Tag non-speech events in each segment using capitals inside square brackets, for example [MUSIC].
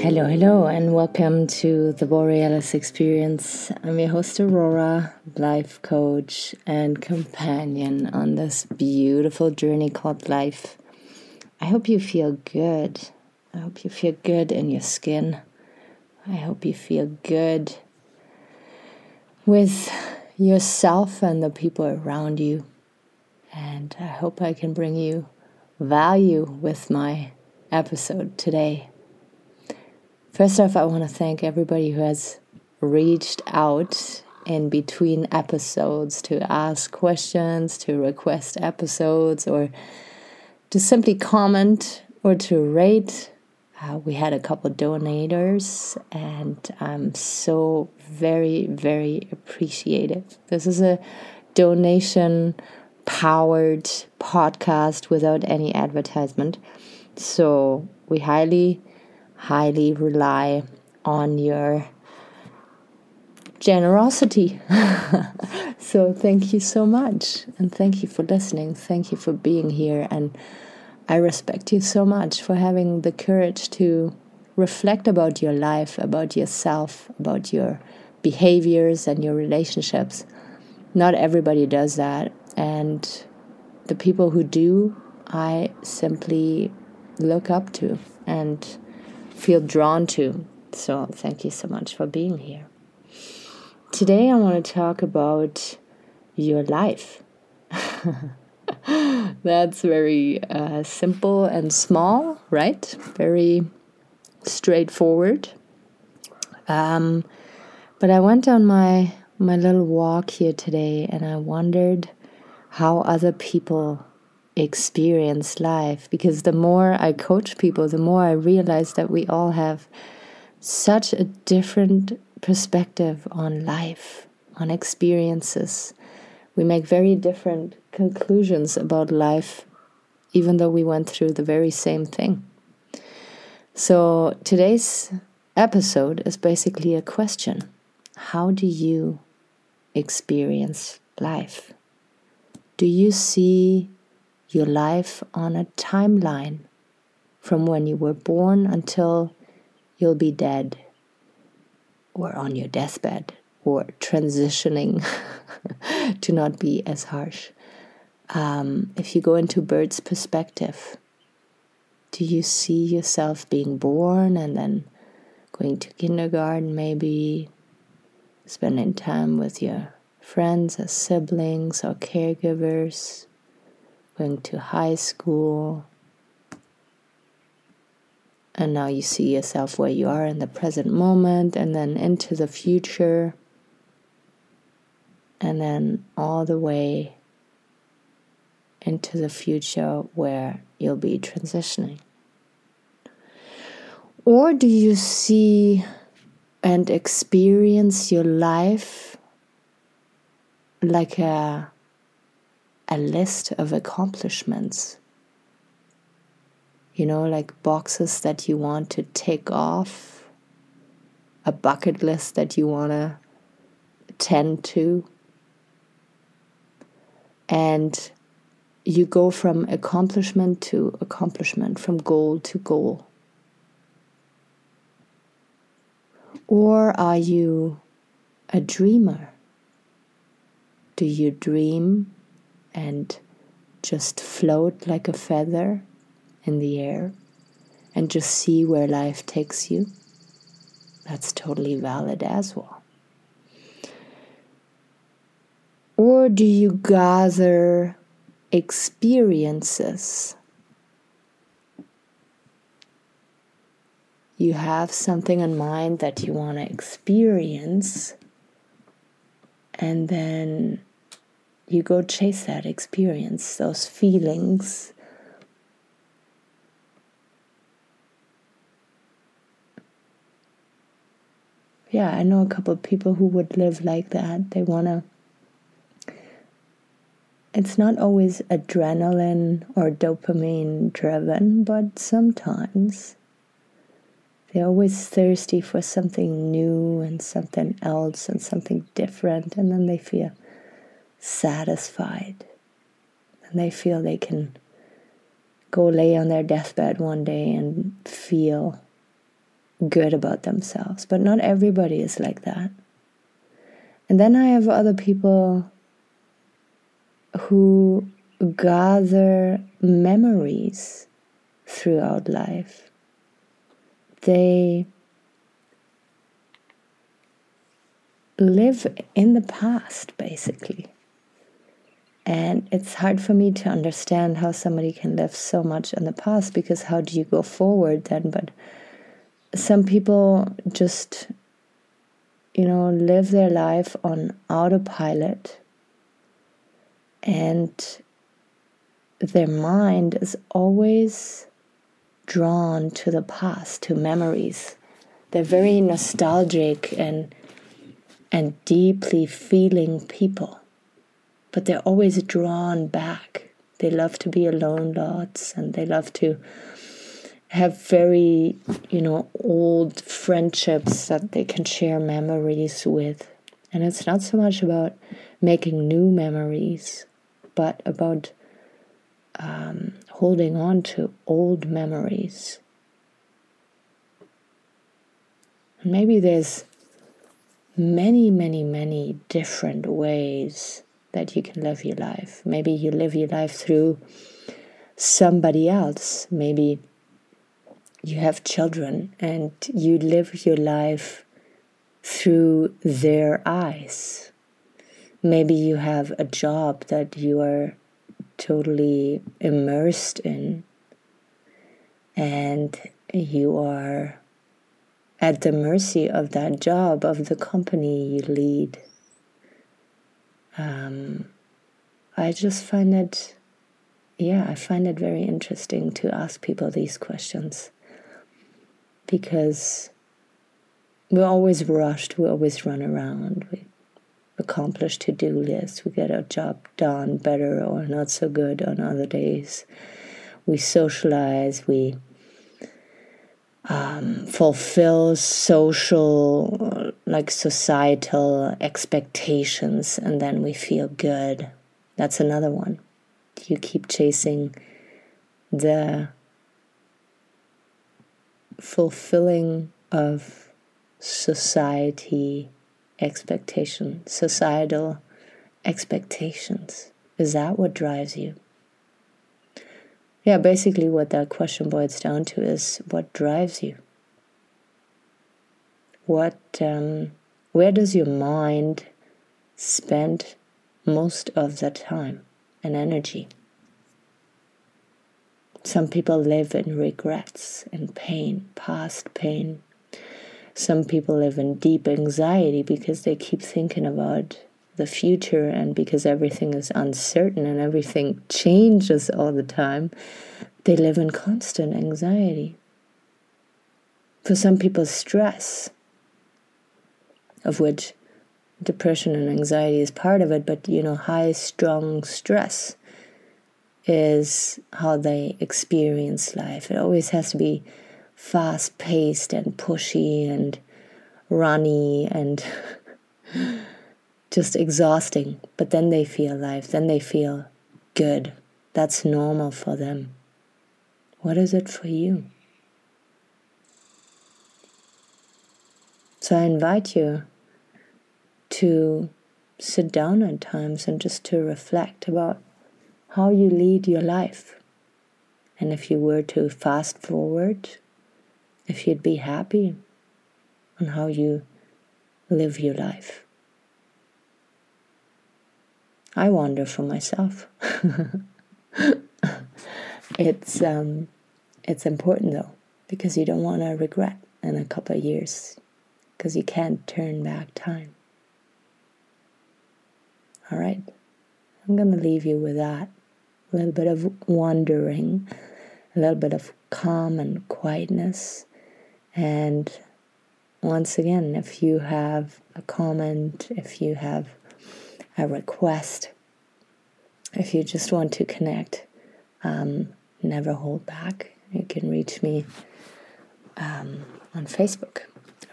Hello, hello, and welcome to the Borealis Experience. I'm your host, Aurora, life coach and companion on this beautiful journey called life. I hope you feel good. I hope you feel good in your skin. I hope you feel good with yourself and the people around you. And I hope I can bring you value with my episode today. First off, I want to thank everybody who has reached out in between episodes to ask questions, to request episodes, or to simply comment or to rate. Uh, we had a couple donators, and I'm so very, very appreciative. This is a donation powered podcast without any advertisement. So we highly highly rely on your generosity. [LAUGHS] so thank you so much. And thank you for listening. Thank you for being here. And I respect you so much for having the courage to reflect about your life, about yourself, about your behaviors and your relationships. Not everybody does that. And the people who do, I simply look up to. And feel drawn to. So, thank you so much for being here. Today, I want to talk about your life. [LAUGHS] That's very uh, simple and small, right? Very straightforward. Um, but I went on my my little walk here today, and I wondered how other people experience life because the more I coach people, the more I realize that we all have such a different perspective on life, on experiences. We make very different conclusions about life, even though we went through the very same thing. So today's episode is basically a question How do you experience life? Do you see your life on a timeline from when you were born until you'll be dead or on your deathbed or transitioning [LAUGHS] to not be as harsh. Um, if you go into bird's perspective, do you see yourself being born and then going to kindergarten, maybe spending time with your friends as siblings or caregivers? Going to high school. And now you see yourself where you are in the present moment and then into the future. And then all the way into the future where you'll be transitioning. Or do you see and experience your life like a a list of accomplishments. You know, like boxes that you want to tick off, a bucket list that you want to tend to. And you go from accomplishment to accomplishment, from goal to goal. Or are you a dreamer? Do you dream and just float like a feather in the air and just see where life takes you, that's totally valid as well. Or do you gather experiences? You have something in mind that you want to experience, and then you go chase that experience, those feelings. Yeah, I know a couple of people who would live like that. They want to. It's not always adrenaline or dopamine driven, but sometimes they're always thirsty for something new and something else and something different, and then they feel satisfied. And they feel they can go lay on their deathbed one day and feel good about themselves. But not everybody is like that. And then I have other people who gather memories throughout life. They live in the past, basically. And it's hard for me to understand how somebody can live so much in the past because how do you go forward then? But some people just, you know, live their life on autopilot and their mind is always drawn to the past, to memories. They're very nostalgic and and deeply feeling people but they're always drawn back. They love to be alone lots and they love to have very, you know, old friendships that they can share memories with. And it's not so much about making new memories, but about um, holding on to old memories. Maybe there's many, many, many different ways that you can live your life. Maybe you live your life through somebody else. Maybe you have children and you live your life through their eyes. Maybe you have a job that you are totally immersed in and you are at the mercy of that job, of the company you lead um, I just find it, yeah, I find it very interesting to ask people these questions. Because we're always rushed, we always run around, we accomplish to do lists, we get our job done better or not so good on other days, we socialize, we um, fulfills social, like societal expectations, and then we feel good. That's another one. Do you keep chasing the fulfilling of society expectation, societal expectations. Is that what drives you? yeah, basically, what that question boils down to is what drives you? What, um, where does your mind spend most of the time and energy? Some people live in regrets and pain, past pain. Some people live in deep anxiety because they keep thinking about the future and because everything is uncertain and everything changes all the time, they live in constant anxiety. For some people, stress, of which depression and anxiety is part of it, but you know, high strong stress is how they experience life. It always has to be fast paced and pushy and runny and [LAUGHS] just exhausting, but then they feel alive, then they feel good. That's normal for them. What is it for you? So I invite you to sit down at times and just to reflect about how you lead your life. And if you were to fast forward, if you'd be happy on how you live your life. I wonder for myself. [LAUGHS] it's um, it's important though because you don't want to regret in a couple of years because you can't turn back time. All right, I'm gonna leave you with that. A little bit of wandering, a little bit of calm and quietness, and once again, if you have a comment, if you have a request. If you just want to connect, um, never hold back. You can reach me um, on Facebook.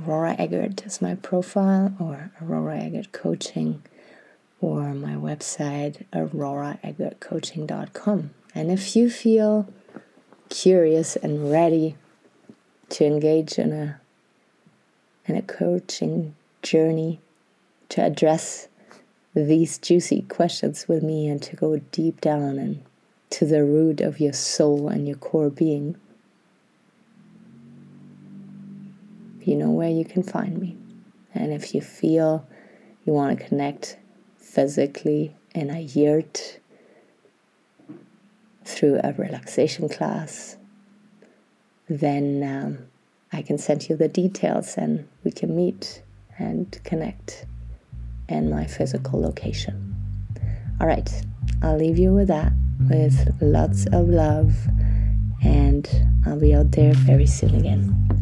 Aurora Eggert is my profile, or Aurora Eggert Coaching, or my website, auroraeggertcoaching.com. And if you feel curious and ready to engage in a in a coaching journey to address these juicy questions with me and to go deep down and to the root of your soul and your core being, you know where you can find me. And if you feel you want to connect physically in a yurt through a relaxation class, then um, I can send you the details and we can meet and connect in my physical location. All right, I'll leave you with that, with lots of love, and I'll be out there very soon again.